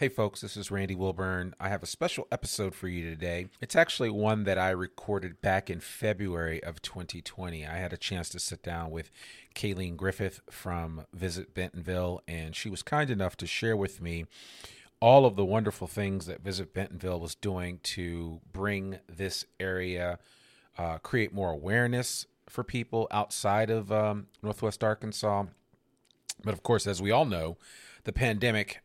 Hey, folks, this is Randy Wilburn. I have a special episode for you today. It's actually one that I recorded back in February of 2020. I had a chance to sit down with Kalene Griffith from Visit Bentonville, and she was kind enough to share with me all of the wonderful things that Visit Bentonville was doing to bring this area, uh, create more awareness for people outside of um, Northwest Arkansas. But of course, as we all know, the pandemic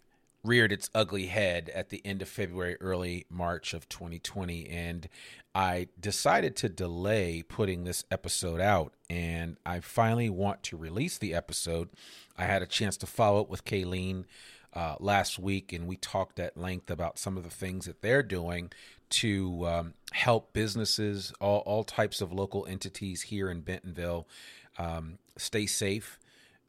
reared its ugly head at the end of February, early March of 2020. And I decided to delay putting this episode out. And I finally want to release the episode. I had a chance to follow up with Kalene uh, last week, and we talked at length about some of the things that they're doing to um, help businesses, all, all types of local entities here in Bentonville, um, stay safe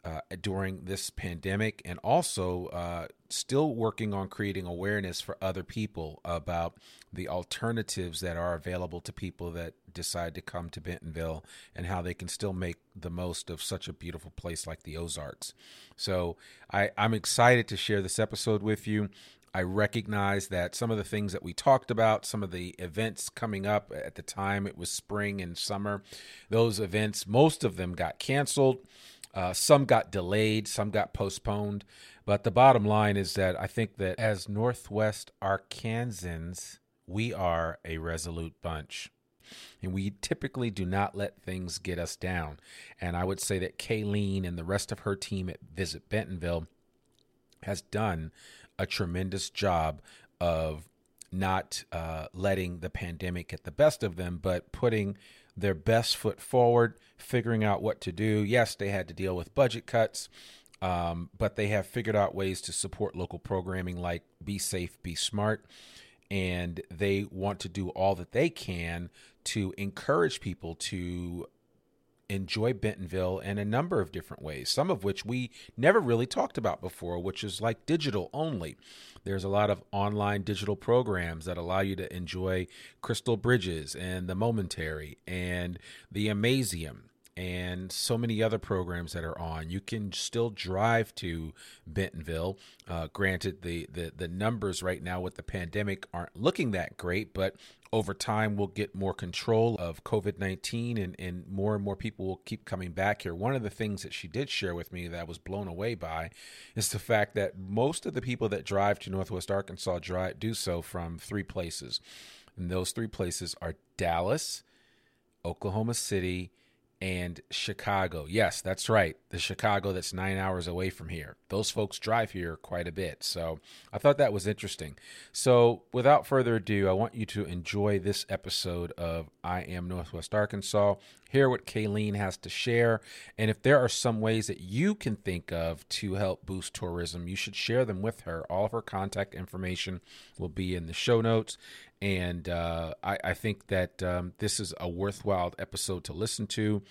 uh, during this pandemic and also uh, still working on creating awareness for other people about the alternatives that are available to people that decide to come to Bentonville and how they can still make the most of such a beautiful place like the Ozarks. So I, I'm excited to share this episode with you. I recognize that some of the things that we talked about, some of the events coming up at the time, it was spring and summer, those events, most of them got canceled. Uh, some got delayed, some got postponed. But the bottom line is that I think that as Northwest Arkansans, we are a resolute bunch. And we typically do not let things get us down. And I would say that Kalene and the rest of her team at Visit Bentonville has done a tremendous job of not uh, letting the pandemic get the best of them, but putting their best foot forward, figuring out what to do. Yes, they had to deal with budget cuts, um, but they have figured out ways to support local programming like Be Safe, Be Smart. And they want to do all that they can to encourage people to enjoy Bentonville in a number of different ways, some of which we never really talked about before, which is like digital only. There's a lot of online digital programs that allow you to enjoy Crystal Bridges and the Momentary and the Amazeum and so many other programs that are on. You can still drive to Bentonville. Uh, granted, the, the the numbers right now with the pandemic aren't looking that great, but over time we'll get more control of COVID 19 and, and more and more people will keep coming back here. One of the things that she did share with me that I was blown away by is the fact that most of the people that drive to Northwest Arkansas drive, do so from three places. And those three places are Dallas, Oklahoma City, and Chicago. Yes, that's right. The Chicago that's nine hours away from here. Those folks drive here quite a bit. So I thought that was interesting. So without further ado, I want you to enjoy this episode of I Am Northwest Arkansas. Hear what Kalene has to share. And if there are some ways that you can think of to help boost tourism, you should share them with her. All of her contact information will be in the show notes. And uh, I, I, think that um, this is a worthwhile episode to listen to.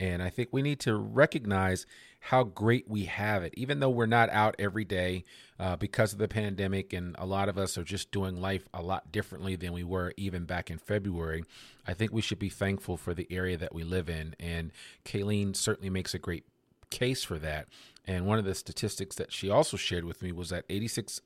And I think we need to recognize how great we have it, even though we're not out every day uh, because of the pandemic, and a lot of us are just doing life a lot differently than we were even back in February. I think we should be thankful for the area that we live in. And Kalene certainly makes a great case for that. And one of the statistics that she also shared with me was that 86%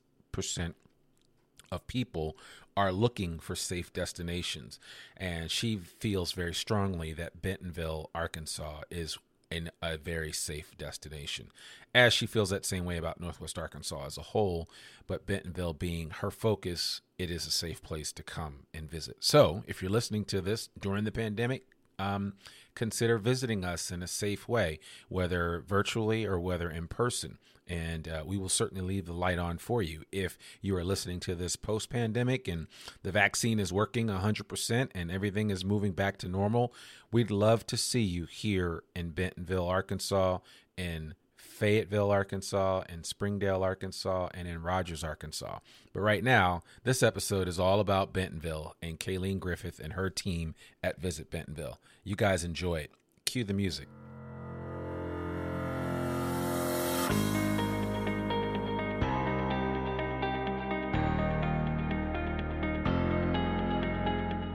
of people are looking for safe destinations. And she feels very strongly that Bentonville, Arkansas is in a very safe destination. As she feels that same way about Northwest Arkansas as a whole, but Bentonville being her focus, it is a safe place to come and visit. So, if you're listening to this during the pandemic, um, consider visiting us in a safe way, whether virtually or whether in person. And uh, we will certainly leave the light on for you. If you are listening to this post pandemic and the vaccine is working 100% and everything is moving back to normal, we'd love to see you here in Bentonville, Arkansas, in Fayetteville, Arkansas, in Springdale, Arkansas, and in Rogers, Arkansas. But right now, this episode is all about Bentonville and Kalene Griffith and her team at Visit Bentonville. You guys enjoy it. Cue the music.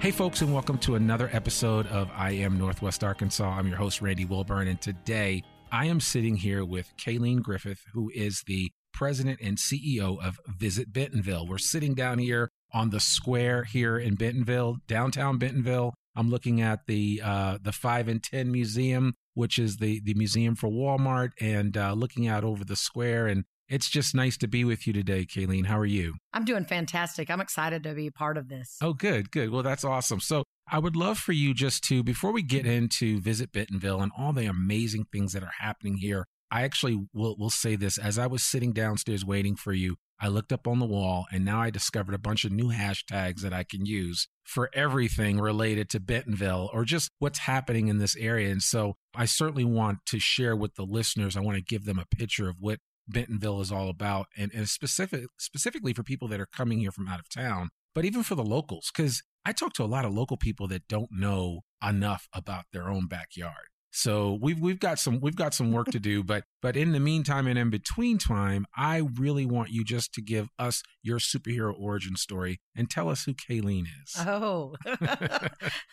Hey, folks, and welcome to another episode of I Am Northwest Arkansas. I'm your host, Randy Wilburn, and today I am sitting here with Kalene Griffith, who is the president and CEO of Visit Bentonville. We're sitting down here on the square here in Bentonville, downtown Bentonville. I'm looking at the uh, the Five and Ten Museum, which is the the museum for Walmart, and uh, looking out over the square. And it's just nice to be with you today, Kalene. How are you? I'm doing fantastic. I'm excited to be a part of this. Oh, good, good. Well, that's awesome. So, I would love for you just to, before we get into Visit Bentonville and all the amazing things that are happening here, I actually will, will say this as I was sitting downstairs waiting for you. I looked up on the wall and now I discovered a bunch of new hashtags that I can use for everything related to Bentonville or just what's happening in this area. And so I certainly want to share with the listeners, I want to give them a picture of what Bentonville is all about, and, and specific specifically for people that are coming here from out of town, but even for the locals, because I talk to a lot of local people that don't know enough about their own backyard. So we've we've got some we've got some work to do, but but in the meantime and in between time, I really want you just to give us your superhero origin story and tell us who Kalene is. Oh,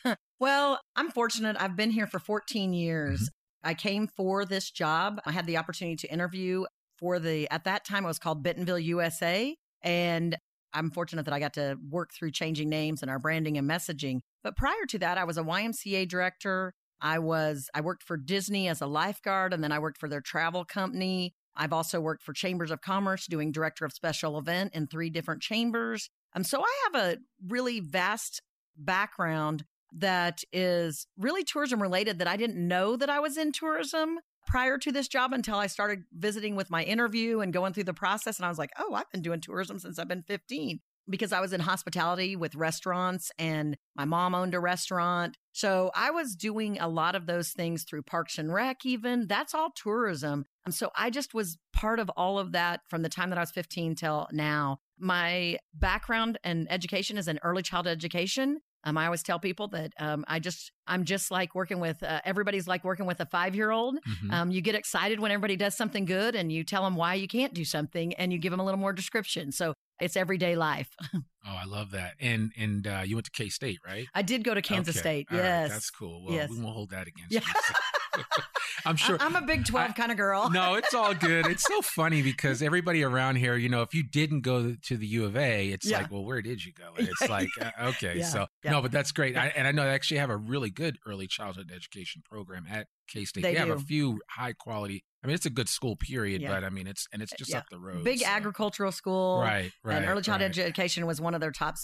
well, I'm fortunate. I've been here for 14 years. Mm-hmm. I came for this job. I had the opportunity to interview for the, at that time, it was called Bentonville USA. And I'm fortunate that I got to work through changing names and our branding and messaging. But prior to that, I was a YMCA director. I was, I worked for Disney as a lifeguard, and then I worked for their travel company. I've also worked for Chambers of Commerce doing director of special event in three different chambers. Um, so I have a really vast background that is really tourism related that I didn't know that I was in tourism prior to this job until I started visiting with my interview and going through the process. And I was like, oh, I've been doing tourism since I've been 15. because I was in hospitality with restaurants and my mom owned a restaurant. So I was doing a lot of those things through Parks and Rec, even. That's all tourism. And so I just was part of all of that from the time that I was 15 till now. My background and education is in early childhood education. Um, I always tell people that um, I just I'm just like working with uh, everybody's like working with a five year old. Mhm. Um, you get excited when everybody does something good, and you tell them why you can't do something, and you give them a little more description. So it's everyday life. Oh, I love that. And and uh, you went to K State, right? I did go to Kansas Okay. State. All right. yes, that's cool. Well, Yes. we won't hold that against Yeah. you. I'm sure. I'm a Big Twelve I- kind of girl. no, it's all good. It's so funny because everybody around here, you know, if you didn't go to the U of A, it's Yeah. like, well, where did you go? And it's like, uh, okay, Yeah, so yeah. no, but that's great. I, and I know they actually have a really good early childhood education program at K State. They They, have a few high quality. I mean, it's a good school, period. Yeah. But I mean, it's and it's just Yeah. up the road. Big so- agricultural school. right? Right. and early childhood right. education was one of their top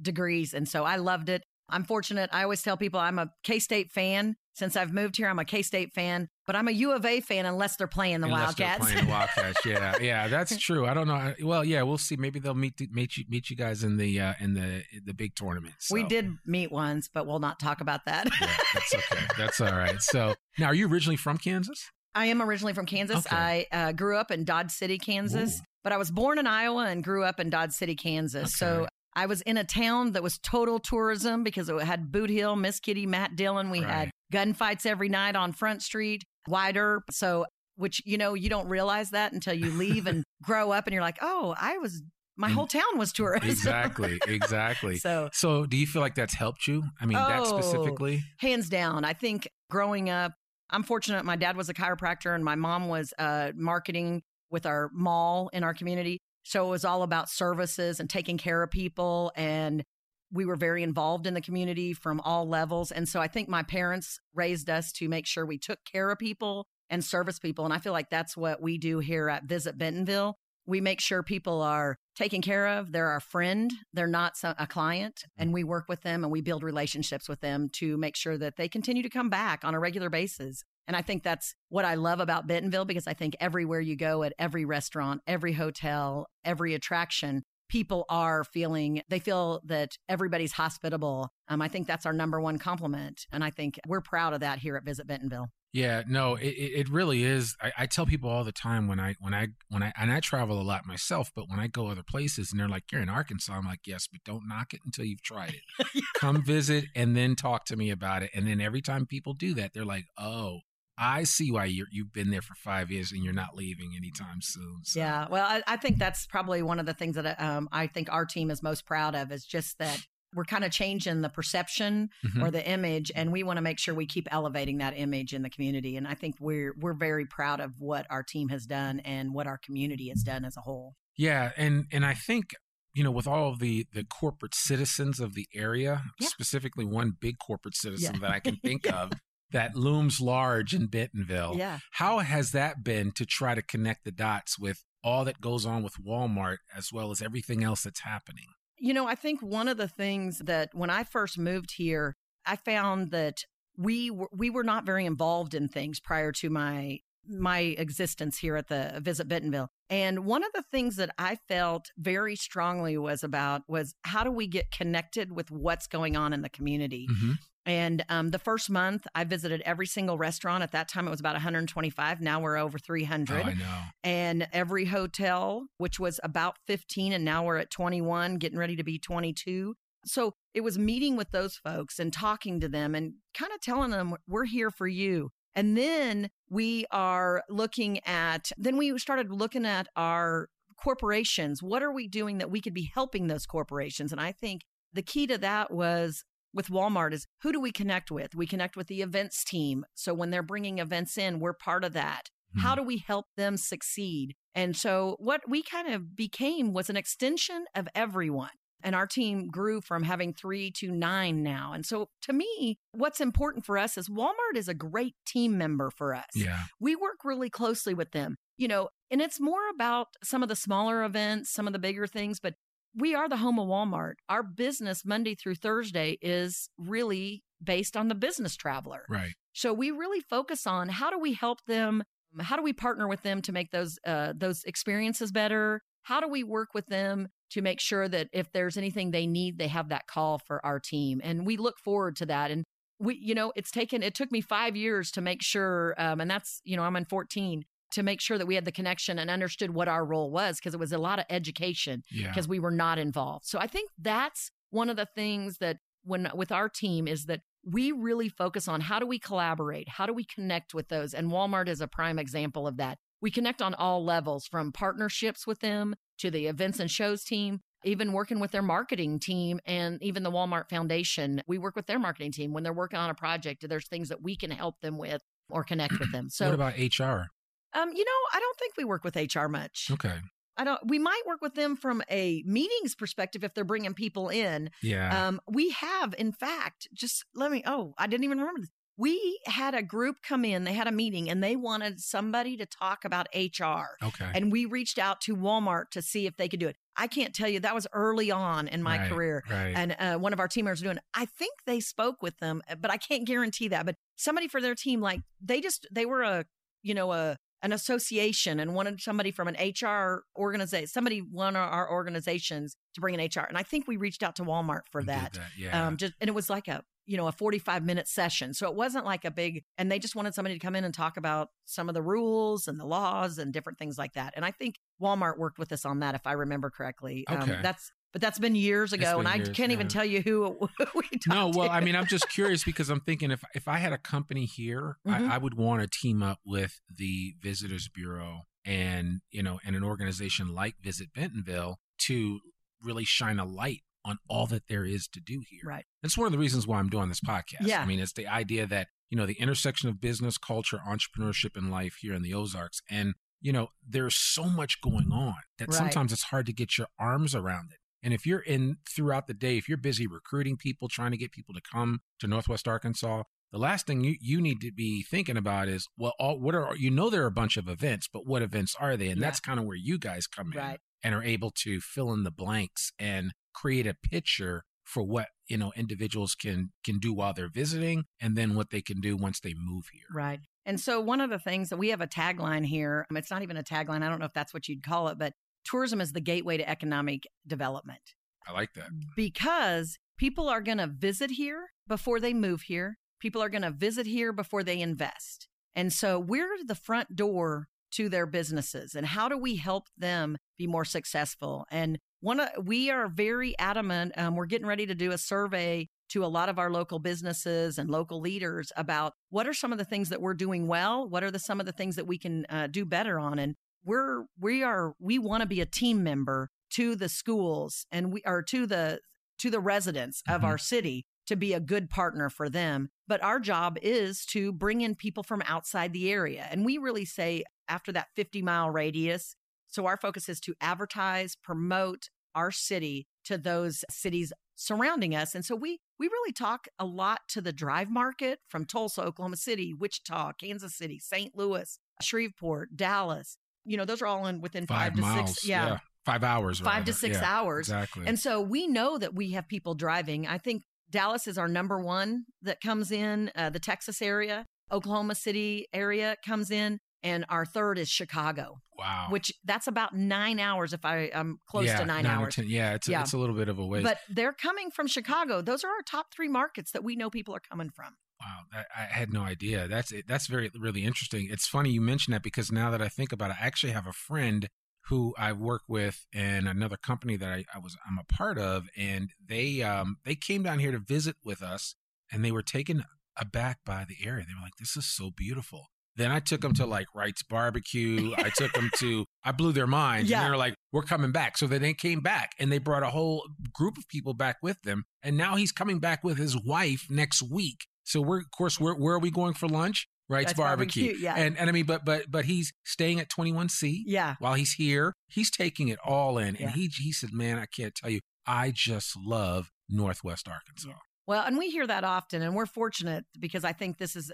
degrees. And so I loved it. I'm fortunate. I always tell people I'm a K State fan. Since I've moved here, I'm a K State fan, but I'm a U of A fan unless they're playing the Unless they're Wildcats. playing the Wildcats, yeah, yeah, that's true. I don't know. Well, yeah, we'll see. Maybe they'll meet meet you meet you guys in the uh, in the the big tournament. We did meet once, but we'll not talk about that. Yeah, that's okay. That's all right. So now, are you originally from Kansas? I am originally from Kansas. Okay. I uh, grew up in Dodge City, Kansas, Ooh. but I was born in Iowa and grew up in Dodge City, Kansas. So Okay. I was in a town that was total tourism because it had Boot Hill, Miss Kitty, Matt Dillon. We had gunfights every night on Front Street, wider. So, which, you know, you don't realize that until you leave and grow up and you're like, oh, I was, my Mm. whole town was tourism. Exactly, exactly. so, So, do you feel like that's helped you? I mean, that Oh. specifically. hands down. I think growing up, I'm fortunate. My dad was a chiropractor and my mom was uh, marketing with our mall in our community. So it was all about services and taking care of people. And we were very involved in the community from all levels. And so I think my parents raised us to make sure we took care of people and service people. And I feel like that's what we do here at Visit Bentonville. We make sure people are taken care of. They're our friend. They're not a client. And we work with them and we build relationships with them to make sure that they continue to come back on a regular basis. And I think that's what I love about Bentonville because I think everywhere you go at every restaurant, every hotel, every attraction, people are feeling, they feel that everybody's hospitable. Um, I think that's our number one compliment. And I think we're proud of that here at Visit Bentonville. Yeah, no, it, it really is. I, I tell people all the time when I when I when I and I travel a lot myself, but when I go other places and they're like, "You're in Arkansas," I'm like, "Yes, but don't knock it until you've tried it. Come visit and then talk to me about it." And then every time people do that, they're like, "Oh, I see why you're, you've been there for five years and you're not leaving anytime soon." So, Yeah. Well, I, I think that's probably one of the things that um, I think our team is most proud of is just that we're kind of changing the perception Mhm. or the image, and we want to make sure we keep elevating that image in the community. And I think we're we're very proud of what our team has done and what our community has done as a whole. Yeah, and and I think you know with all of the the corporate citizens of the area, Yeah. specifically one big corporate citizen Yeah. that I can think of that looms large in Bentonville. Yeah. How has that been to try to connect the dots with all that goes on with Walmart as well as everything else that's happening? You know, I think one of the things that when I first moved here, I found that we were, we were not very involved in things prior to my my existence here at the Visit Bentonville. And one of the things that I felt very strongly was about was how do we get connected with what's going on in the community? Mhm. And um, the first month, I visited every single restaurant. At that time, it was about 125. Now we're over 300 Oh, I know. and every hotel, which was about 15, and now we're at 21, getting ready to be 22. So it was meeting with those folks and talking to them and kind of telling them, we're here for you. And then we are looking at, then we started looking at our corporations. What are we doing that we could be helping those corporations? And I think the key to that was with Walmart is who do we connect with? We connect with the events team. So when they're bringing events in, we're part of that. How mm-hmm. do we help them succeed? And so what we kind of became was an extension of everyone. And our team grew from having three to nine now. And so to me, what's important for us is Walmart is a great team member for us. Yeah. We work really closely with them, you know, and it's more about some of the smaller events, some of the bigger things, but we are the home of Walmart. Our business Monday through Thursday is really based on the business traveler. Right. So we really focus on how do we help them? How do we partner with them to make those uh, those experiences better? How do we work with them to make sure that if there's anything they need, they have that call for our team. And we look forward to that. And we, you know, it's taken, it took me five years to make sure, um, and that's, you know, I'm in 14 to make sure that we had the connection and understood what our role was because it was a lot of education because Yeah. we were not involved. So I think that's one of the things that when with our team is that we really focus on how do we collaborate? How do we connect with those? And Walmart is a prime example of that. We connect on all levels from partnerships with them to the events and shows team, even working with their marketing team and even the Walmart Foundation. We work with their marketing team when they're working on a project. There's things that we can help them with or connect with them. So, what about HR? um, you know, I don't think we work with HR much. Okay. I don't. We might work with them from a meetings perspective if they're bringing people in. Yeah. Um, we have, in fact, just let me. Oh, I didn't even remember this. We had a group come in. They had a meeting, and they wanted somebody to talk about HR. okay. And we reached out to Walmart to see if they could do it. I can't tell you that was early on in my Right, career. Right. And uh, one of our team members doing. I think they spoke with them, uh, but I can't guarantee that. But somebody for their team, like they just they were a you know a an association and wanted somebody from an HR organization, somebody one of our organizations to bring an HR. And I think we reached out to Walmart for did that. Yeah. Um, just and it was like a you know a 45 minute session so it wasn't like a big and they just wanted somebody to come in and talk about some of the rules and the laws and different things like that and i think walmart worked with us on that if i remember correctly Um, Okay. that's but that's been years ago been and i years, can't even tell you who we talked no, well, to. I mean, I'm just curious because I'm thinking if if I had a company here, Mhm. I, I would want to team up with the Visitors Bureau and you know, and an organization like Visit Bentonville to really shine a light on all that there is to do here. right That's one of the reasons why I'm doing this podcast. Yeah. I mean, it's the idea that, you know, the intersection of business, culture, entrepreneurship, and life here in the Ozarks. And, you know, there's so much going on that Right. sometimes it's hard to get your arms around it. And if you're in throughout the day, if you're busy recruiting people, trying to get people to come to Northwest Arkansas, the last thing you, you need to be thinking about is, well, all, what are, you know, there are a bunch of events, but what events are they? And Yeah. that's kind of where you guys come in right and are able to fill in the blanks and create a picture for what you know individuals can can do while they're visiting and then what they can do once they move here right and so one of the things that we have a tagline here um, it's not even a tagline i don't know if that's what you'd call it but tourism is the gateway to economic development i like that because people are going to visit here before they move here. People are going to visit here before they invest. And so we're the front door to their businesses. And how do we help them be more successful? And one, of, we are very adamant. Um, we're getting ready to do a survey to a lot of our local businesses and local leaders about what are some of the things that we're doing well. What are the some of the things that we can uh, do better on? And we're we are we want to be a team member to the schools and we are to the to the residents of Mhm. our city to be a good partner for them. But our job is to bring in people from outside the area. And we really say after that 50 mile radius. So our focus is to advertise, promote our city to those cities surrounding us. And so we we really talk a lot to the drive market from Tulsa, Oklahoma City, Wichita, Kansas City, St. Louis, Shreveport, Dallas. You know, those are all in within five, five, to miles six. Yeah. five hours Five to six Yeah, hours. exactly And so we know that we have people driving. I think Dallas is our number one that comes in, uh, the Texas area, Oklahoma City area comes in, and our third is Chicago, wow which that's about nine hours if I, I'm close yeah, to nine, or hours. 10 yeah it's, a- Yeah. it's a little bit of a ways But they're coming from Chicago. Those are our top three markets that we know people are coming from. Wow, that, I had no idea. That's that's very really interesting. It's funny you mention that because now that I think about it, I actually have a friend who I work with in another company that I, I was I'm a part of, and they um they came down here to visit with us, and they were taken aback by the area. They were like, "This is so beautiful." Then I took them to like Wright's Barbecue. I took them to I blew their minds, Yeah. and they were like, "We're coming back." So then they came back, and they brought a whole group of people back with them, and now he's coming back with his wife next week. So we're of course where where are we going for lunch? Wright's Wright's Barbecue. Barbecue, yeah. And and I mean, but but but he's staying at 21C Yeah. while he's here. He's taking it all in, Yeah. and he he said, "Man, I can't tell you, I just love Northwest Arkansas." Well, and we hear that often, and we're fortunate because I think this is,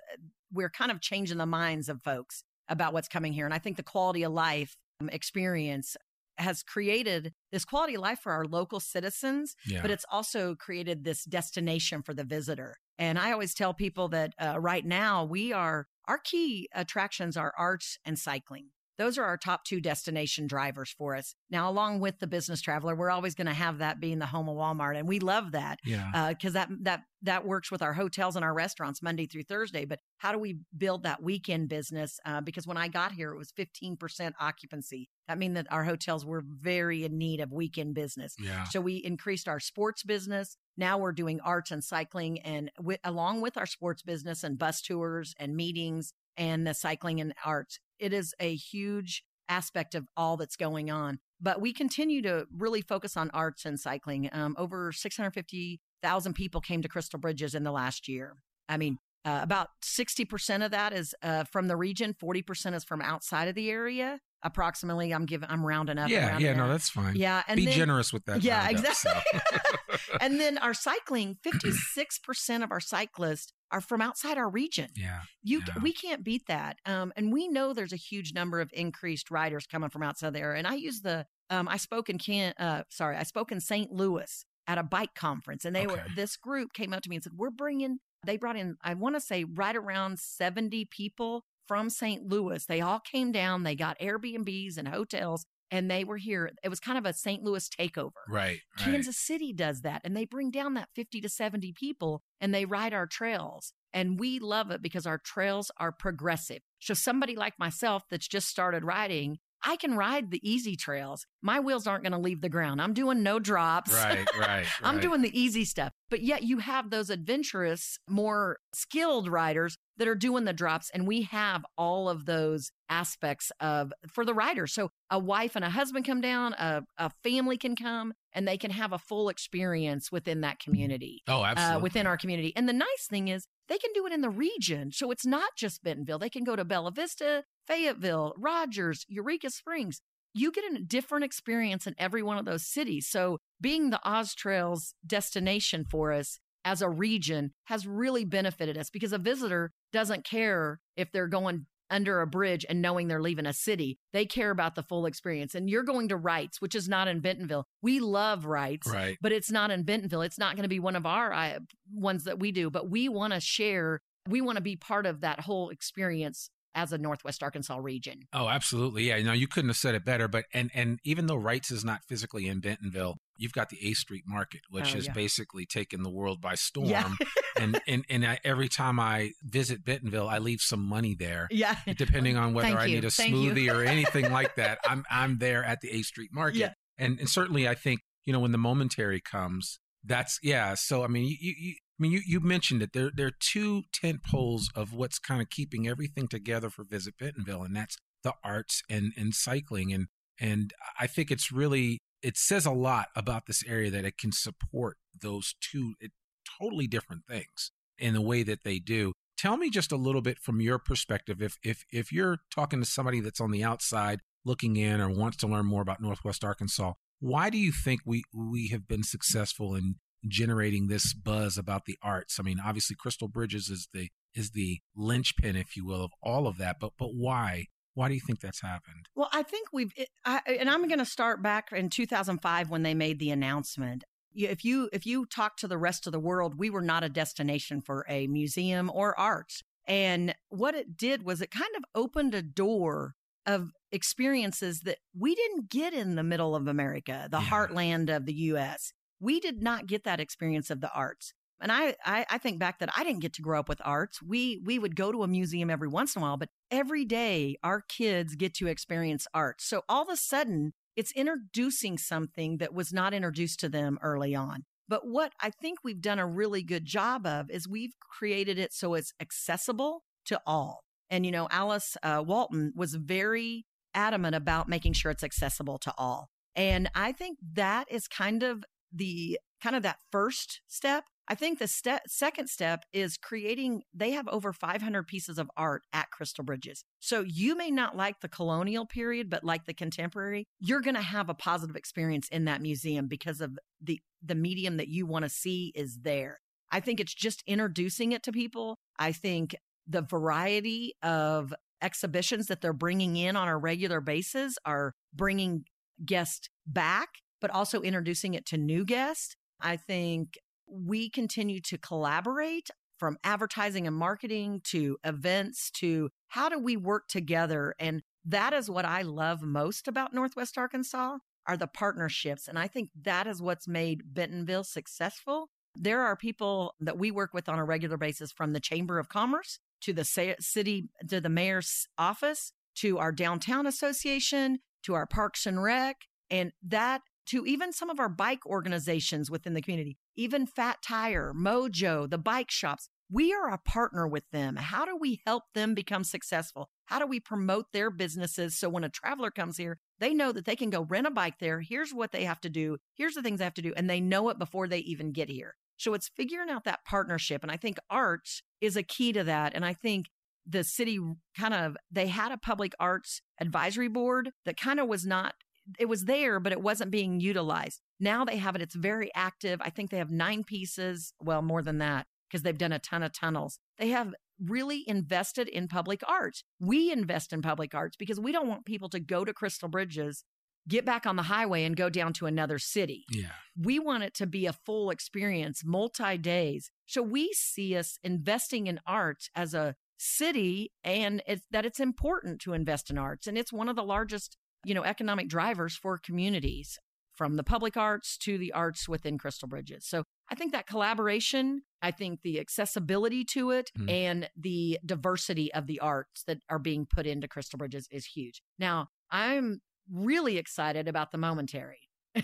we're kind of changing the minds of folks about what's coming here. And I think the quality of life um, experience has created this quality of life for our local citizens, Yeah, but it's also created this destination for the visitor. And I always tell people that uh, right now we are, our key attractions are arts and cycling. Those are our top two destination drivers for us. Now, along with the business traveler, we're always going to have that being the home of Walmart, and we love that. Yeah, because uh, that that that works with our hotels and our restaurants Monday through Thursday. But how do we build that weekend business? Uh, because when I got here, it was 15% occupancy. That means that our hotels were very in need of weekend business. Yeah. So we increased our sports business. Now we're doing arts and cycling, and w- along with our sports business and bus tours and meetings and the cycling and arts, it is a huge aspect of all that's going on. But we continue to really focus on arts and cycling. Um, over 650,000 people came to Crystal Bridges in the last year. I mean, uh, about 60% of that is uh, from the region, 40% is from outside of the area. Approximately, I'm giving, I'm rounding up. Yeah, yeah, no, that's fine. Yeah, and be then, generous with that. Yeah, exactly. So. and then our cycling, 56% of our cyclists are from outside our region. Yeah. You yeah. we can't beat that. Um, and we know there's a huge number of increased riders coming from outside there. And I use the um, I spoke in can uh, sorry, I spoke in St. Louis at a bike conference and they okay. were this group came up to me and said, "We're bringing they brought in I want to say right around 70 people from St. Louis. They all came down, they got Airbnbs and hotels and they were here. It was kind of a St. Louis takeover. Right, right. Kansas City does that and they bring down that 50 to 70 people and they ride our trails. And we love it because our trails are progressive. So somebody like myself that's just started riding, I can ride the easy trails. My wheels aren't going to leave the ground. I'm doing no drops. Right, right. I'm doing the easy stuff. But yet you have those adventurous, more skilled riders that are doing the drops. And we have all of those aspects of for the riders. So a wife and a husband come down, a, a family can come, and they can have a full experience within that community. Oh, absolutely. Uh, within our community. And the nice thing is they can do it in the region. So it's not just Bentonville. They can go to Bella Vista, Fayetteville, Rogers, Eureka Springs. You get a different experience in every one of those cities. So being the Oztrails destination for us as a region has really benefited us because a visitor doesn't care if they're going under a bridge and knowing they're leaving a city. They care about the full experience. And you're going to Wrights, which is not in Bentonville. We love Wrights, right. but it's not in Bentonville. It's not going to be one of our uh, ones that we do, but we want to share, we want to be part of that whole experience as a Northwest Arkansas region. Oh, absolutely. Yeah. No, you couldn't have said it better. But and and even though Wrights is not physically in Bentonville, you've got the 8th Street Market, which oh, has yeah. basically taken the world by storm. Yeah. and and and I, every time I visit Bentonville, I leave some money there. Yeah. Depending on whether Thank I you. need a Thank smoothie you. or anything like that, I'm I'm there at the 8th Street Market. Yeah. And and certainly I think you know when the momentary comes, that's yeah. So I mean you. you I mean, you, you mentioned it. There, there are two tent poles of what's kind of keeping everything together for Visit Bentonville, and that's the arts and, and cycling. And and I think it's really it says a lot about this area that it can support those two it, totally different things in the way that they do. Tell me just a little bit from your perspective. If if if you're talking to somebody that's on the outside looking in or wants to learn more about Northwest Arkansas, why do you think we we have been successful in generating this buzz about the arts. I mean, obviously Crystal Bridges is the is the linchpin, if you will, of all of that. But but why? Why do you think that's happened? Well, I think we've, I, and I'm going to start back in 2005 when they made the announcement. If you if you talk to the rest of the world, we were not a destination for a museum or arts. And what it did was it kind of opened a door of experiences that we didn't get in the middle of America, the Yeah. heartland of the U.S. We did not get that experience of the arts. And I, I, I think back that I didn't get to grow up with arts. We, we would go to a museum every once in a while, but every day our kids get to experience art. So all of a sudden, it's introducing something that was not introduced to them early on. But what I think we've done a really good job of is we've created it so it's accessible to all. And, you know, Alice uh, Walton was very adamant about making sure it's accessible to all. And I think that is kind of the kind of that first step. I think the step, second step is creating, they have over 500 pieces of art at Crystal Bridges. So you may not like the colonial period, but like the contemporary, you're going to have a positive experience in that museum because of the, the medium that you want to see is there. I think it's just introducing it to people. I think the variety of exhibitions that they're bringing in on a regular basis are bringing guests back, but also introducing it to new guests. I think we continue to collaborate from advertising and marketing to events to how do we work together? And that is what I love most about Northwest Arkansas are the partnerships. And I think that is what's made Bentonville successful. There are people that we work with on a regular basis from the Chamber of Commerce to the city, to the mayor's office, to our downtown association, to our parks and rec, and that to even some of our bike organizations within the community, even Phat Tire, Mojo, the bike shops. We are a partner with them. How do we help them become successful? How do we promote their businesses so when a traveler comes here, they know that they can go rent a bike there. Here's what they have to do. Here's the things they have to do. And they know it before they even get here. So it's figuring out that partnership. And I think arts is a key to that. And I think the city kind of, they had a public arts advisory board that kind of was not, it was there, but it wasn't being utilized. Now they have it. It's very active. I think they have nine pieces. Well, more than that because they've done a ton of tunnels. They have really invested in public art. We invest in public arts because we don't want people to go to Crystal Bridges, get back on the highway and go down to another city. Yeah. We want it to be a full experience, multi days. So we see us investing in arts as a city and it's, that it's important to invest in arts. And it's one of the largest, you know, economic drivers for communities from the public arts to the arts within Crystal Bridges. So I think that collaboration, I think the accessibility to it mm-hmm. and the diversity of the arts that are being put into Crystal Bridges is huge. Now, I'm really excited about the momentary.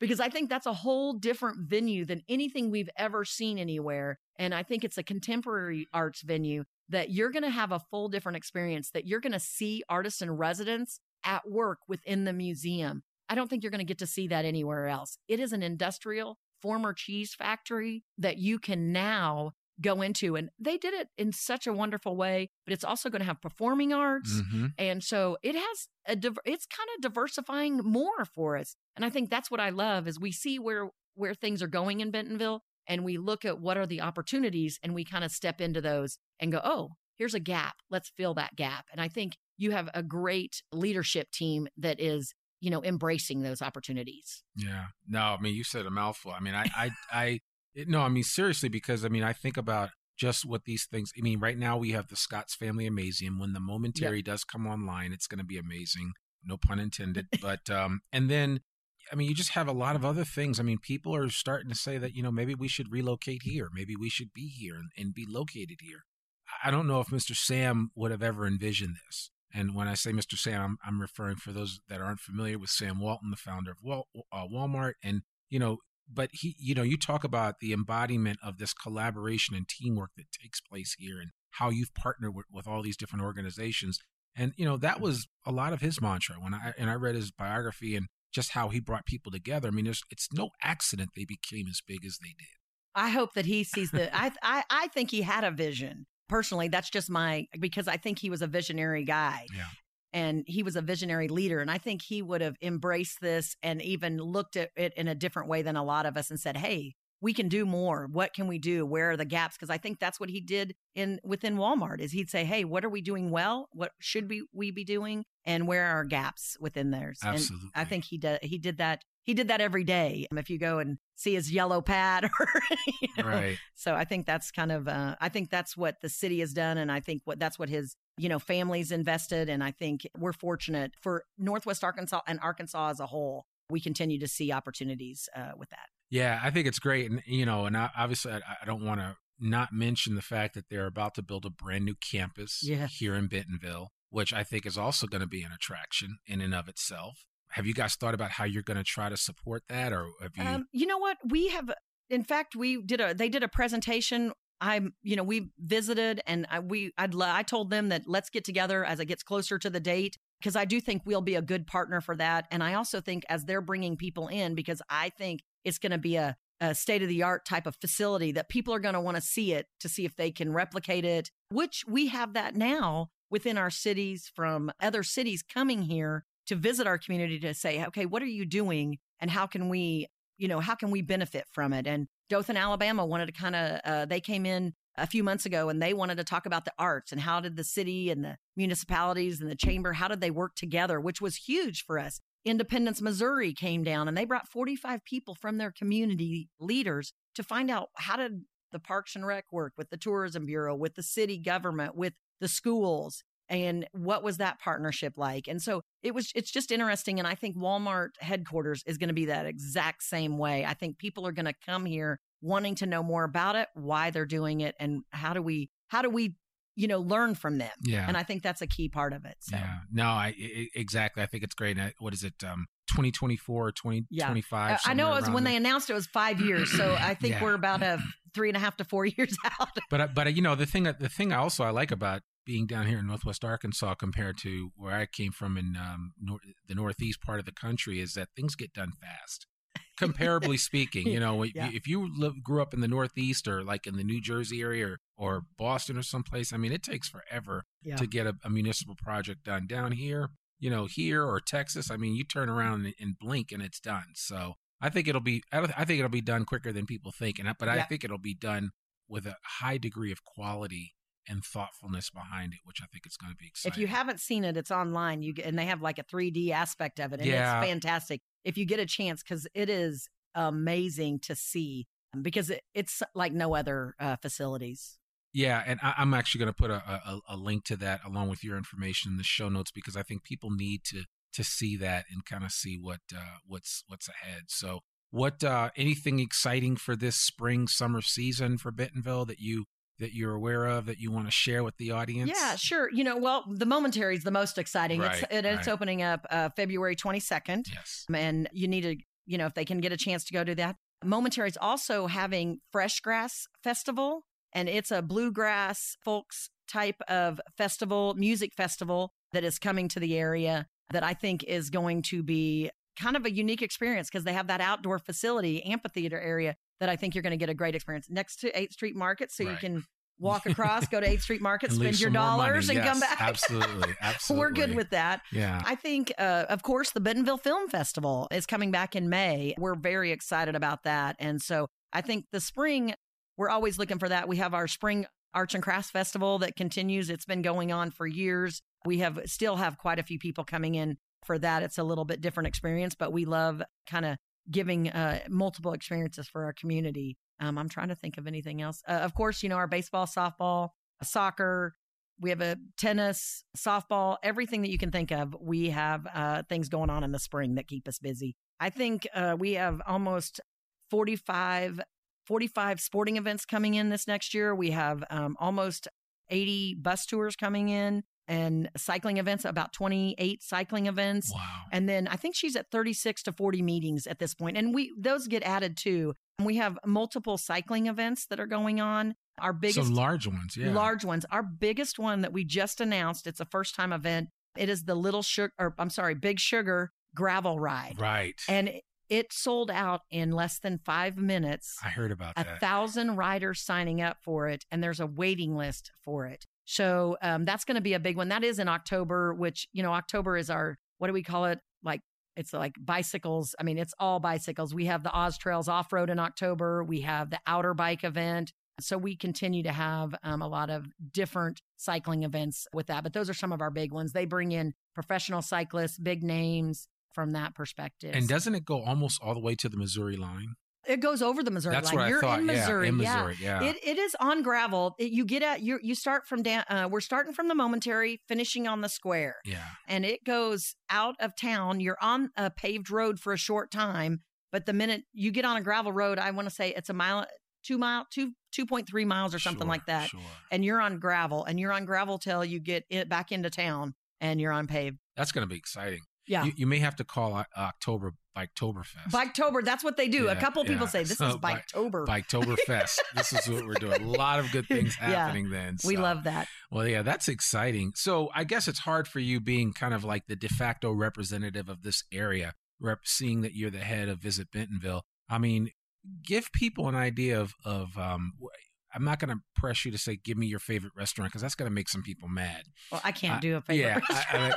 because I think that's a whole different venue than anything we've ever seen anywhere. And I think it's a contemporary arts venue that you're going to have a full different experience, that you're going to see artists in residents at work within the museum. I don't think you're going to get to see that anywhere else. It is an industrial former cheese factory that you can now go into. And they did it in such a wonderful way, but it's also going to have performing arts. Mm-hmm. And so it has a, it's kind of diversifying more for us. And I think that's what I love is we see where, where things are going in Bentonville and we look at what are the opportunities and we kind of step into those and go, oh, here's a gap. Let's fill that gap. And I think you have a great leadership team that is you know, embracing those opportunities. Yeah. No, I mean, you said a mouthful. I mean, I, I, I, no, I mean, seriously, because I mean, I think about just what these things, I mean, right now we have the Scott's Family Amazeum. When the momentary yep. does come online, it's going to be amazing. No pun intended. but, um, and then, I mean, you just have a lot of other things. I mean, people are starting to say that, you know, maybe we should relocate here. Maybe we should be here and, and be located here. I don't know if Mr. Sam would have ever envisioned this. And when I say Mr. Sam, I'm, I'm referring for those that aren't familiar with Sam Walton, the founder of Wal, uh, Walmart. And, you know, but he, you know, you talk about the embodiment of this collaboration and teamwork that takes place here and how you've partnered with, with all these different organizations. And, you know, that was a lot of his mantra when I, and I read his biography and just how he brought people together. I mean, there's, it's no accident they became as big as they did. I hope that he sees the. I, I I think he had a vision personally, that's just my because I think he was a visionary guy. Yeah. And he was a visionary leader. And I think he would have embraced this and even looked at it in a different way than a lot of us and said, Hey, we can do more. What can we do? Where are the gaps? Because I think that's what he did in within Walmart is he'd say, Hey, what are we doing well? What should we, we be doing? And where are our gaps within theirs? Absolutely. And I think he did he did that he did that every day. If you go and see his yellow pad, or, you know, right. So I think that's kind of, uh, I think that's what the city has done, and I think what that's what his, you know, family's invested, and I think we're fortunate for Northwest Arkansas and Arkansas as a whole. We continue to see opportunities uh, with that. Yeah, I think it's great, and you know, and I, obviously, I, I don't want to not mention the fact that they're about to build a brand new campus yeah. here in Bentonville, which I think is also going to be an attraction in and of itself have you guys thought about how you're going to try to support that or have you um, you know what? We have in fact we did a they did a presentation. I'm you know we visited and I, we I'd I told them that let's get together as it gets closer to the date because I do think we'll be a good partner for that. And I also think as they're bringing people in because I think it's going to be a, a state of the art type of facility that people are going to want to see it to see if they can replicate it which we have that now within our cities from other cities coming here to visit our community to say, okay, what are you doing and how can we, you know, how can we benefit from it? And Dothan, Alabama wanted to kind of, uh, they came in a few months ago and they wanted to talk about the arts and how did the city and the municipalities and the chamber, how did they work together, which was huge for us. Independence, Missouri came down and they brought 45 people from their community leaders to find out how did the Parks and Rec work, with the Tourism Bureau, with the city government, with the schools. And what was that partnership like? And so it was, it's just interesting. And I think Walmart headquarters is going to be that exact same way. I think people are going to come here wanting to know more about it, why they're doing it, and how do we, how do we you know, learn from them. Yeah. And I think that's a key part of it. So. Yeah. No, I, I exactly. I think it's great. What is it? Um, 2024 2025 yeah. i know it was when there. they announced it was five years so i think yeah. we're about a three and a half to four years out but but you know the thing the thing I also i like about being down here in northwest arkansas compared to where i came from in um, nor- the northeast part of the country is that things get done fast comparably speaking you know yeah. if you live, grew up in the northeast or like in the new jersey area or, or boston or someplace i mean it takes forever yeah. to get a, a, municipal project done down here you know here or texas i mean you turn around and, and blink and it's done so i think it'll be i, I think it'll be done quicker than people think and but yeah. i think it'll be done with a high degree of quality and thoughtfulness behind it, which I think it's going to be exciting. If you haven't seen it, it's online. You get, and they have like a 3D aspect of it, and yeah. it's fantastic if you get a chance because it is amazing to see because it, it's like no other uh, facilities. Yeah, and I, am actually going to put a, a, a, link to that along with your information in the show notes because I think people need to to see that and kind of see what uh, what's what's ahead. So, what uh, anything exciting for this spring summer season for Bentonville that you that you're aware of that you want to share with the audience? Yeah, sure. You know, well, the momentary is the most exciting. Right, it's it, it's opening up uh, February 22nd. Yes, and you need to, you know, if they can get a chance to go to that. Momentary is also having Fresh Grass Festival, and it's a bluegrass folks type of festival, music festival that is coming to the area that I think is going to be kind of a unique experience because they have that outdoor facility, amphitheater area that I think you're going to get a great experience next to 8th Street Market. So right. you can walk across, go to 8th Street Market, spend your dollars, and yes, come back. Absolutely. Absolutely. We're good with that. Yeah. I think, uh, of course, the Bentonville Film Festival is coming back in May. We're very excited about that. And so I think the spring, we're always looking for that. We have our spring Arts and Crafts Festival that continues. It's been going on for years. We have still have quite a few people coming in for that. It's a little bit different experience, but we love kind of giving uh, multiple experiences for our community. Um, I'm trying to think of anything else. Uh, of course, you know, our baseball, softball, soccer, we have a tennis, softball, everything that you can think of. We have uh, things going on in the spring that keep us busy. I think uh, we have almost 45, 45 sporting events coming in this next year. We have um, almost 80 bus tours coming in and cycling events, about 28 cycling events. Wow. And then I think she's at 36 to 40 meetings at this point. And we those get added too. And we have multiple cycling events that are going on. Our biggest Some large ones, yeah. Large ones. Our biggest one that we just announced, it's a first time event. It is the Little Sugar or I'm sorry, Big Sugar gravel ride. Right. And it sold out in less than five minutes. I heard about a that. A thousand riders signing up for it, and there's a waiting list for it. So um, that's going to be a big one. That is in October, which, you know, October is our, what do we call it? Like, it's like bicycles. I mean, it's all bicycles. We have the Oz Trails off road in October. We have the outer bike event. So we continue to have um, a lot of different cycling events with that. But those are some of our big ones. They bring in professional cyclists, big names from that perspective. And doesn't it go almost all the way to the Missouri line? It goes over the Missouri That's line. What You're thought. in Missouri. Yeah, in Missouri. Yeah. yeah. It, it is on gravel. It, you get at you you start from down. Uh, we're starting from the momentary, finishing on the square. Yeah. And it goes out of town. You're on a paved road for a short time, but the minute you get on a gravel road, I want to say it's a mile, two mile, two two point three miles or something sure, like that. Sure. And you're on gravel, and you're on gravel till you get it back into town, and you're on paved. That's going to be exciting. Yeah. You, you, may have to call October Biketoberfest. Biketober, that's what they do. Yeah, a couple people say this so, is Biketober. Biketoberfest. this is what we're doing. A lot of good things happening yeah, then. So. We love that. Well, yeah, that's exciting. So I guess it's hard for you being kind of like the de facto representative of this area, rep- seeing that you're the head of Visit Bentonville. I mean, give people an idea of, of um, I'm not going to press you to say, give me your favorite restaurant because that's going to make some people mad. Well, I can't uh, do a favorite yeah, restaurant. I, I,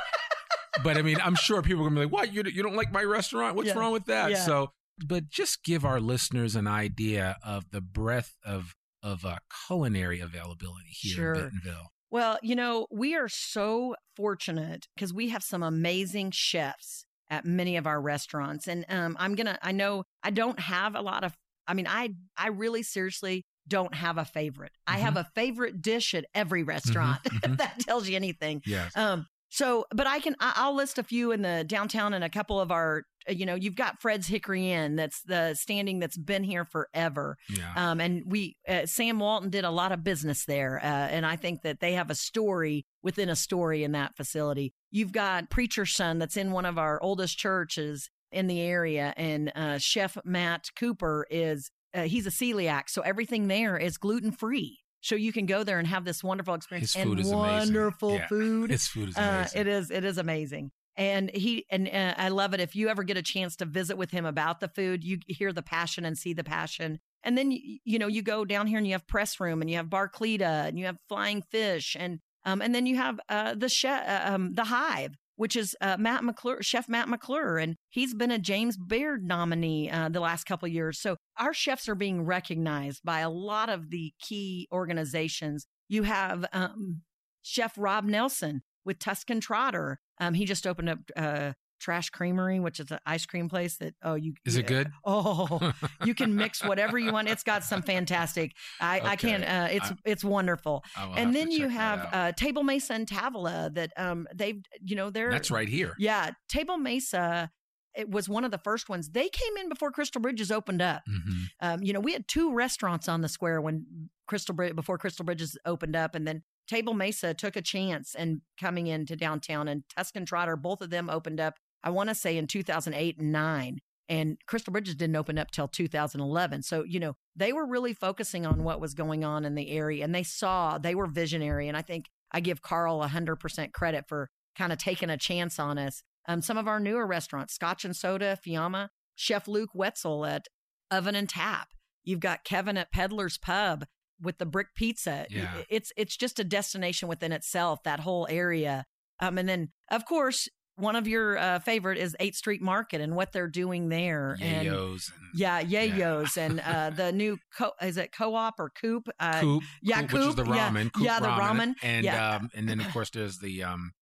but I mean, I'm sure people are gonna be like, "What? You you don't like my restaurant? What's yeah. wrong with that?" Yeah. So, but just give our listeners an idea of the breadth of of uh, culinary availability here sure. in Bentonville. Well, you know, we are so fortunate because we have some amazing chefs at many of our restaurants, and um, I'm gonna. I know I don't have a lot of. I mean, I I really seriously don't have a favorite. I Mhm. have a favorite dish at every restaurant. mhm. if that tells you anything. Yes. Um, so, but I can, I'll list a few in the downtown and a couple of our, uh, you know, you've got Fred's Hickory Inn. That's the standing that's been here forever. yeah. Um, and we, uh, Sam Walton did a lot of business there. Uh, and I think that they have a story within a story in that facility. You've got Preacher's Son that's in one of our oldest churches in the area. And uh, Chef Matt Cooper is, uh, he's a celiac. So everything there is gluten free. So you can go there and have this wonderful experience His food and is amazing. wonderful Yeah. food. His food is Uh, amazing. it is. It is amazing. And he and uh, I love it. If you ever get a chance to visit with him about the food, you hear the passion and see the passion. And then you, you know you go down here and you have press room and you have Barclita and you have Flying Fish and um and then you have uh the chef uh, um the Hive which is uh, Matt McClure, Chef Matt McClure, and he's been a James Beard nominee uh, the last couple years. So our chefs are being recognized by a lot of the key organizations. You have um, Chef Rob Nelson with Tusk and Trotter. Um, he just opened up uh, Trash Creamery, which is an ice cream place that oh you is it good? Oh, you can mix whatever you want. It's got some fantastic. I, I can't. Uh, it's I- it's wonderful. And then you have uh, Table Mesa and Tavola that um they've you know they're That's right here. yeah Table Mesa. It was one of the first ones. They came in before Crystal Bridges opened up. hmm Um, you know, we had two restaurants on the square when Crystal Bridge before Crystal Bridges opened up, and then Table Mesa took a chance and coming into downtown, and Tusk and Trotter, both of them opened up. I want to say in 2008 and nine, and Crystal Bridges didn't open up till 2011. So you know they were really focusing on what was going on in the area, and they saw they were visionary. And I think I give Carl 100% credit for kind of taking a chance on us. Um, some of our newer restaurants, Scotch and Soda, Fiamma, Chef Luke Wetzel at Oven and Tap. You've got Kevin at Pedaler's Pub with the brick pizza. Yeah. It's it's just a destination within itself, that whole area. Um, and then of course, one of your uh, favorite is 8th Street Market and what they're doing there. And Yayos and yeah, yayos and uh, the new co- is it co-op or coop? Uh, Coop. yeah, Coop, which is the Coop, yeah, ramen. Coop yeah, the ramen, And yeah. um, and then of course there's the um,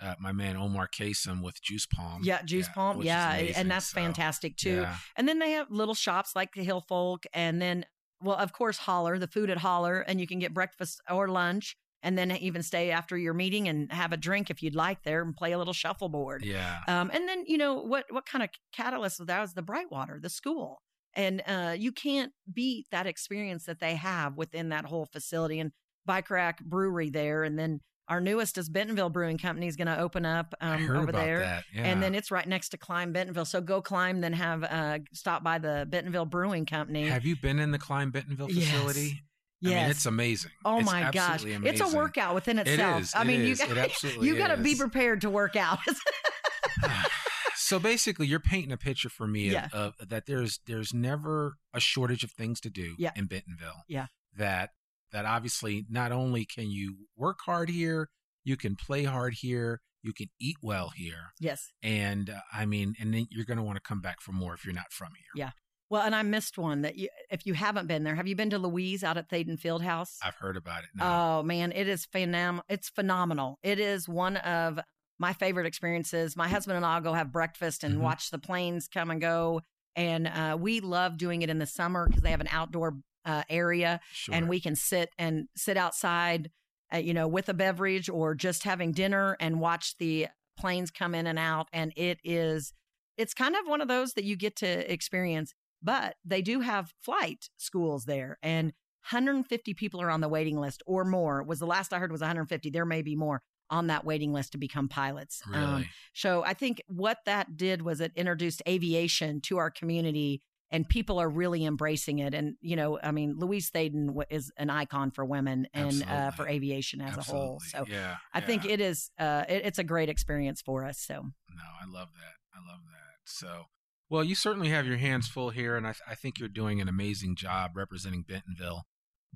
uh, my man Omar Kasem with Juice Palm. Yeah, Juice Palm. Yeah, and that's so, fantastic too. Yeah. And then they have little shops like the Hill Folk, and then, well, of course, Holler, the food at Holler, and you can get breakfast or lunch, and then even stay after your meeting and have a drink if you'd like there and play a little shuffleboard. Yeah. Um, and then you know what what kind of catalyst was that was the Brightwater, the school, and uh, you can't beat that experience that they have within that whole facility and Bike Rack Brewery there, and then our newest is Bentonville Brewing Company is going to open up um, over there. Yeah. And then it's right next to Climb Bentonville. So go climb, then have uh, stop by the Bentonville Brewing Company. have you been in the Climb Bentonville facility? yes. I mean, it's amazing. oh It's my gosh, absolutely it's a workout within itself. is. I It mean, is. you It got you got to be prepared to work out. so basically, you're painting a picture for me of- of, that there's there's never a shortage of things to do Yeah. in Bentonville. Yeah. That that obviously not only can you work hard here, you can play hard here, you can eat well here, yes. and uh, I mean, and then you're going to want to come back for more if you're not from here. Yeah. Well, and I missed one that you, if you haven't been there, have you been to Louise out at Thaden Fieldhouse? I've heard about it. Now. Oh man, it is phenom- It's phenomenal. It is one of my favorite experiences. My husband and I'll go have breakfast and Mhm. watch the planes come and go, and uh, we love doing it in the summer because they have an outdoor uh, area sure. and we can sit and sit outside, uh, you know, with a beverage or just having dinner and watch the planes come in and out. And it is, it's kind of one of those that you get to experience. But they do have flight schools there, and 150 people are on the waiting list or more. Was the last I heard was 150. There may be more on that waiting list to become pilots. Um, really. so I think what that did was it introduced aviation to our community and people are really embracing it. And, you know, I mean, Louise Thaden is an icon for women and uh, for aviation as a whole. So yeah, I think it is, uh, it, it's a great experience for us. So No, I love that. I love that. So, well, you certainly have your hands full here, and I, I think you're doing an amazing job representing Bentonville.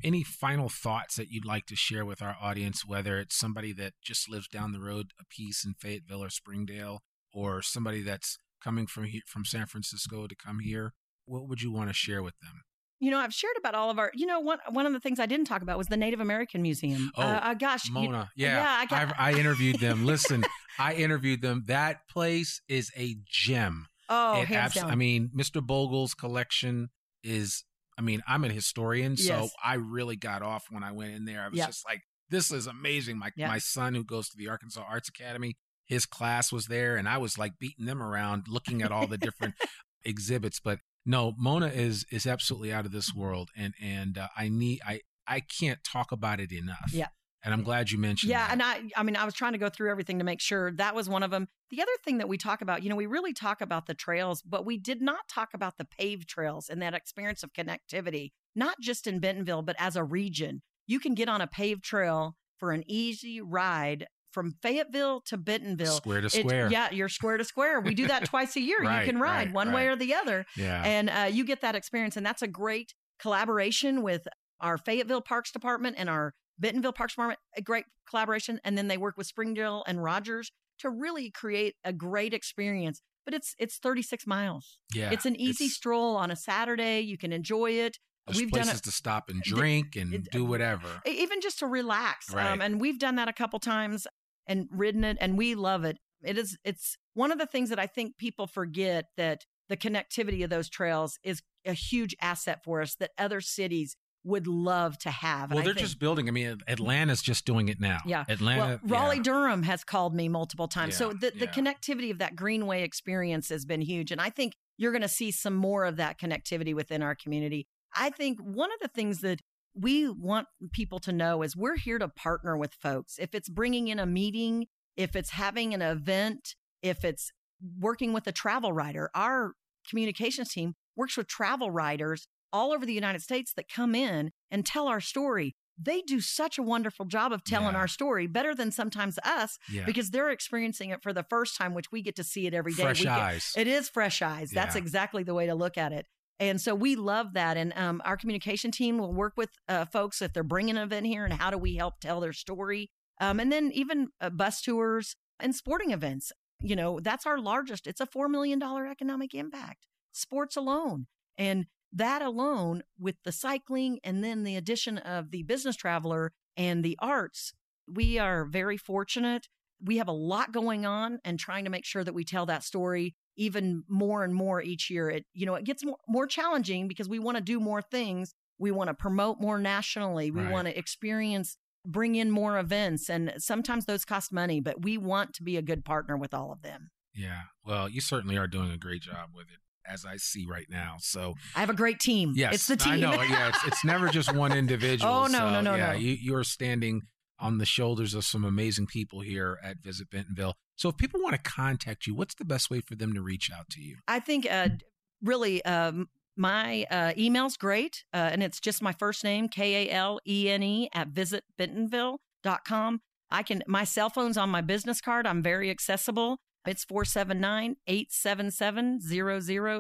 Any final thoughts that you'd like to share with our audience, whether it's somebody that just lives down the road a piece in Fayetteville or Springdale, or somebody that's coming from here, from San Francisco to come here? What would you want to share with them? you know, I've shared about all of our. You know, one one of the things I didn't talk about was the Native American Museum. Oh, uh, uh, gosh, you- Mona, yeah, yeah, I got- I, I interviewed them. Listen, I interviewed them. That place is a gem. Oh, hands abs- down. I mean, Mr. Bogle's collection is I mean, I'm a historian, so Yes. I really got off when I went in there. I was Yep. just like, this is amazing. My Yep. my son who goes to the Arkansas Arts Academy, his class was there, and I was like beating them around, looking at all the different exhibits. But no, Mona is is absolutely out of this world, and and uh, I need I I can't talk about it enough. Yeah. And I'm glad you mentioned. Yeah, that. and I I mean I was trying to go through everything to make sure that was one of them. The other thing that we talk about, you know, we really talk about the trails, but we did not talk about the paved trails and that experience of connectivity, not just in Bentonville, but as a region. You can get on a paved trail for an easy ride from Fayetteville to Bentonville. square to It- square. yeah, you're square to square. We do that twice a year. Right, you can ride right, one way or the other yeah. and uh, you get that experience and that's a great collaboration with our fayetteville parks department and our bentonville parks department a great collaboration and then they work with springdale and rogers to really create a great experience but it's it's 36 miles yeah. it's an easy it's- stroll on a saturday you can enjoy it we've done places it to stop and drink and it- do whatever. even just to relax Right. um, and we've done that a couple times and ridden it and we love it it is it's one of the things that i think people forget that the connectivity of those trails is a huge asset for us that other cities would love to have And Well, they're think- just building. I mean, Atlanta's just doing it now. Yeah. Atlanta. well, Raleigh yeah. Durham has called me multiple times. so Yeah, the, the yeah. connectivity of that Greenway experience has been huge. And I think you're going to see some more of that connectivity within our community. I think one of the things that we want people to know is we're here to partner with folks. If it's bringing in a meeting, if it's having an event, if it's working with a travel writer, our communications team works with travel writers all over the United States that come in and tell our story. They do such a wonderful job of telling Yeah. our story, better than sometimes us, Yeah. because they're experiencing it for the first time, which we get to see it every day. Fresh We get- eyes. it is fresh eyes. That's Yeah. exactly the way to look at it. And so we love that. And um, our communication team will work with uh, folks if they're bringing an event here and how do we help tell their story. Um, and then even uh, bus tours and sporting events. You know, that's our largest. It's a $4 million economic impact, sports alone. And that alone, with the cycling and then the addition of the business traveler and the arts, we are very fortunate. We have a lot going on and trying to make sure that we tell that story even more and more each year. It, you know, it gets more, more challenging because we want to do more things. We want to promote more nationally. We Right. want to experience, bring in more events. And sometimes those cost money, but we want to be a good partner with all of them. yeah. Well, you certainly are doing a great job with it, as I see right now. So I have a great team. yes, It's the team. I know. Yeah, it's, it's never just one individual. Oh, no, So, no, no, yeah, no. You you're standing on the shoulders of some amazing people here at Visit Bentonville. So if people want to contact you, what's the best way for them to reach out to you? I think uh, really um, my uh, email's great, uh, and it's just my first name, K A L E N E, at visitbentonville.com. I can, my cell phone's on my business card. I'm very accessible. It's 479 877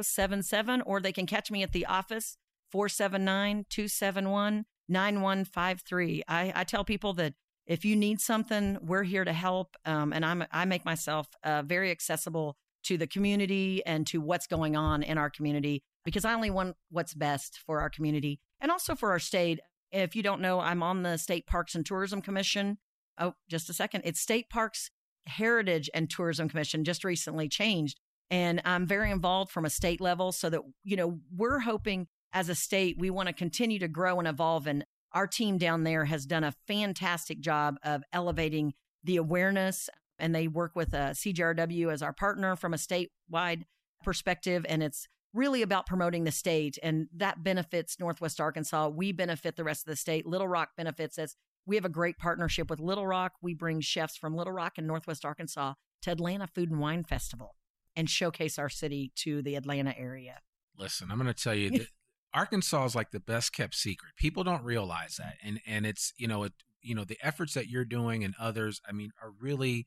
0077, or they can catch me at the office, 479 271 9153. I tell people that if you need something, we're here to help. Um, and I'm, I make myself uh, very accessible to the community and to what's going on in our community because I only want what's best for our community and also for our state. If you don't know, I'm on the State Parks and Tourism Commission. Oh, just a second. It's State Parks Heritage and Tourism Commission just recently changed. And I'm very involved from a state level so that, you know, we're hoping as a state, we want to continue to grow and evolve. And our team down there has done a fantastic job of elevating the awareness. And they work with uh, CJRW as our partner from a statewide perspective. And it's really about promoting the state. And that benefits Northwest Arkansas. We benefit the rest of the state. Little Rock benefits us. We have a great partnership with Little Rock. We bring chefs from Little Rock and Northwest Arkansas to Atlanta Food and Wine Festival and showcase our city to the Atlanta area. Listen, I'm going to tell you that Arkansas is like the best kept secret. People don't realize that, and and it's you know it you know the efforts that you're doing and others. I mean, are really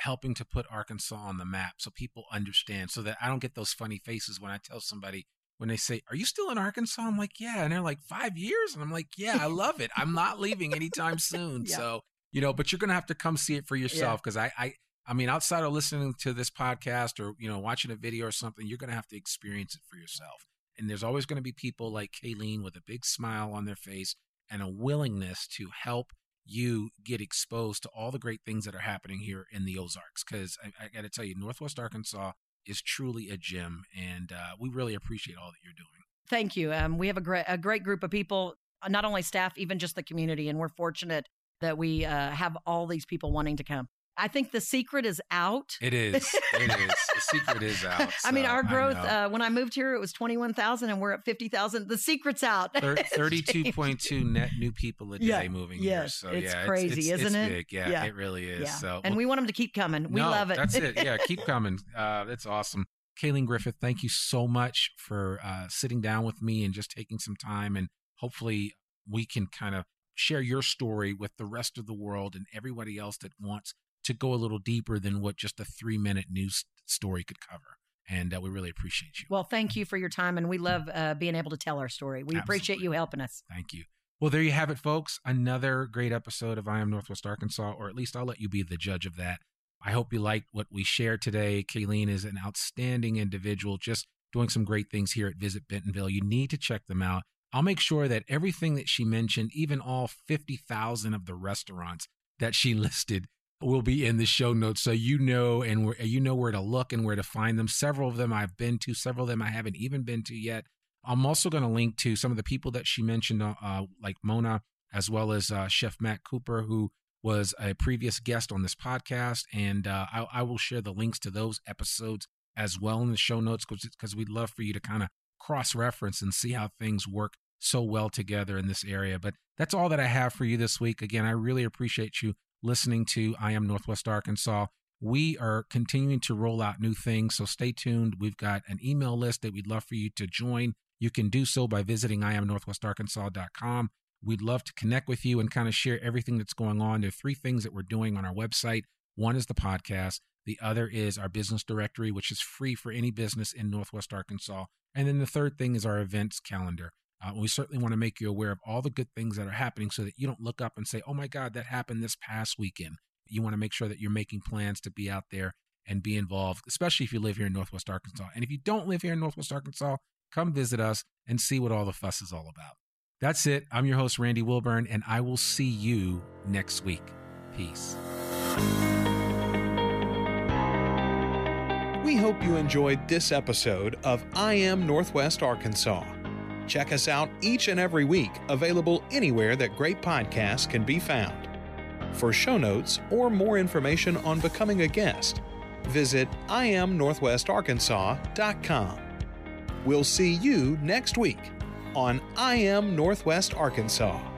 helping to put Arkansas on the map so people understand. So that I don't get those funny faces when I tell somebody when they say, "Are you still in Arkansas?" I'm like, "Yeah," and they're like, five years," and I'm like, "Yeah, I love it. I'm not leaving anytime soon." Yeah. So you know, but you're going to have to come see it for yourself because I I. I mean, outside of listening to this podcast or you know watching a video or something, you're going to have to experience it for yourself. And there's always going to be people like Kalene with a big smile on their face and a willingness to help you get exposed to all the great things that are happening here in the Ozarks. Because I, I got to tell you, Northwest Arkansas is truly a gem, and uh, we really appreciate all that you're doing. Thank you. Um, we have a great a great group of people, uh, not only staff, even just the community, and we're fortunate that we uh, have all these people wanting to come. I think the secret is out. It is. It is. The secret is out. I mean, our growth, uh, when I moved here, it was 21,000 and we're at 50,000. The secret's out. 32.2 net new people a day Yeah, moving yes, here. So yeah, it's yeah, crazy, it's, isn't it's it? Big. Yeah, Yeah, it really is. yeah. So and we want them to keep coming. We no, love it. That's it. Yeah, keep coming. Uh, that's awesome. Kalene Griffith, thank you so much for uh, sitting down with me and just taking some time. And hopefully, we can kind of share your story with the rest of the world and everybody else that wants to go a little deeper than what just a three minute news story could cover. And uh, we really appreciate you. well, thank you for your time. And we love uh, being able to tell our story. We appreciate you helping us. Thank you. Well, there you have it, folks. Another great episode of I Am Northwest Arkansas, or at least I'll let you be the judge of that. I hope you liked what we shared today. Kalene is an outstanding individual, just doing some great things here at Visit Bentonville. You need to check them out. I'll make sure that everything that she mentioned, even all 50,000 of the restaurants that she listed, will be in the show notes so you know and where, you know where to look and where to find them. Several of them I've been to, several of them I haven't even been to yet. I'm also going to link to some of the people that she mentioned, uh, uh, like Mona, as well as uh, Chef Matt Cooper, who was a previous guest on this podcast. And uh, I, I will share the links to those episodes as well in the show notes because we'd love for you to kind of cross reference and see how things work so well together in this area. But that's all that I have for you this week. Again, I really appreciate you listening to I Am Northwest Arkansas. We are continuing to roll out new things, so stay tuned. We've got an email list that we'd love for you to join. You can do so by visiting iamnorthwestarkansas.com. We'd love to connect with you and kind of share everything that's going on. There are three things that we're doing on our website. One is the podcast. The other is our business directory, which is free for any business in Northwest Arkansas. And then the third thing is our events calendar. Uh, we certainly want to make you aware of all the good things that are happening so that you don't look up and say, oh my God, that happened this past weekend. You want to make sure that you're making plans to be out there and be involved, especially if you live here in Northwest Arkansas. And if you don't live here in Northwest Arkansas, come visit us and see what all the fuss is all about. That's it. I'm your host, Randy Wilburn, and I will see you next week. Peace. We hope you enjoyed this episode of I Am Northwest Arkansas. Check us out each and every week, available anywhere that great podcasts can be found. For show notes or more information on becoming a guest, visit iamnorthwestarkansas.com. We'll see you next week on I Am Northwest Arkansas.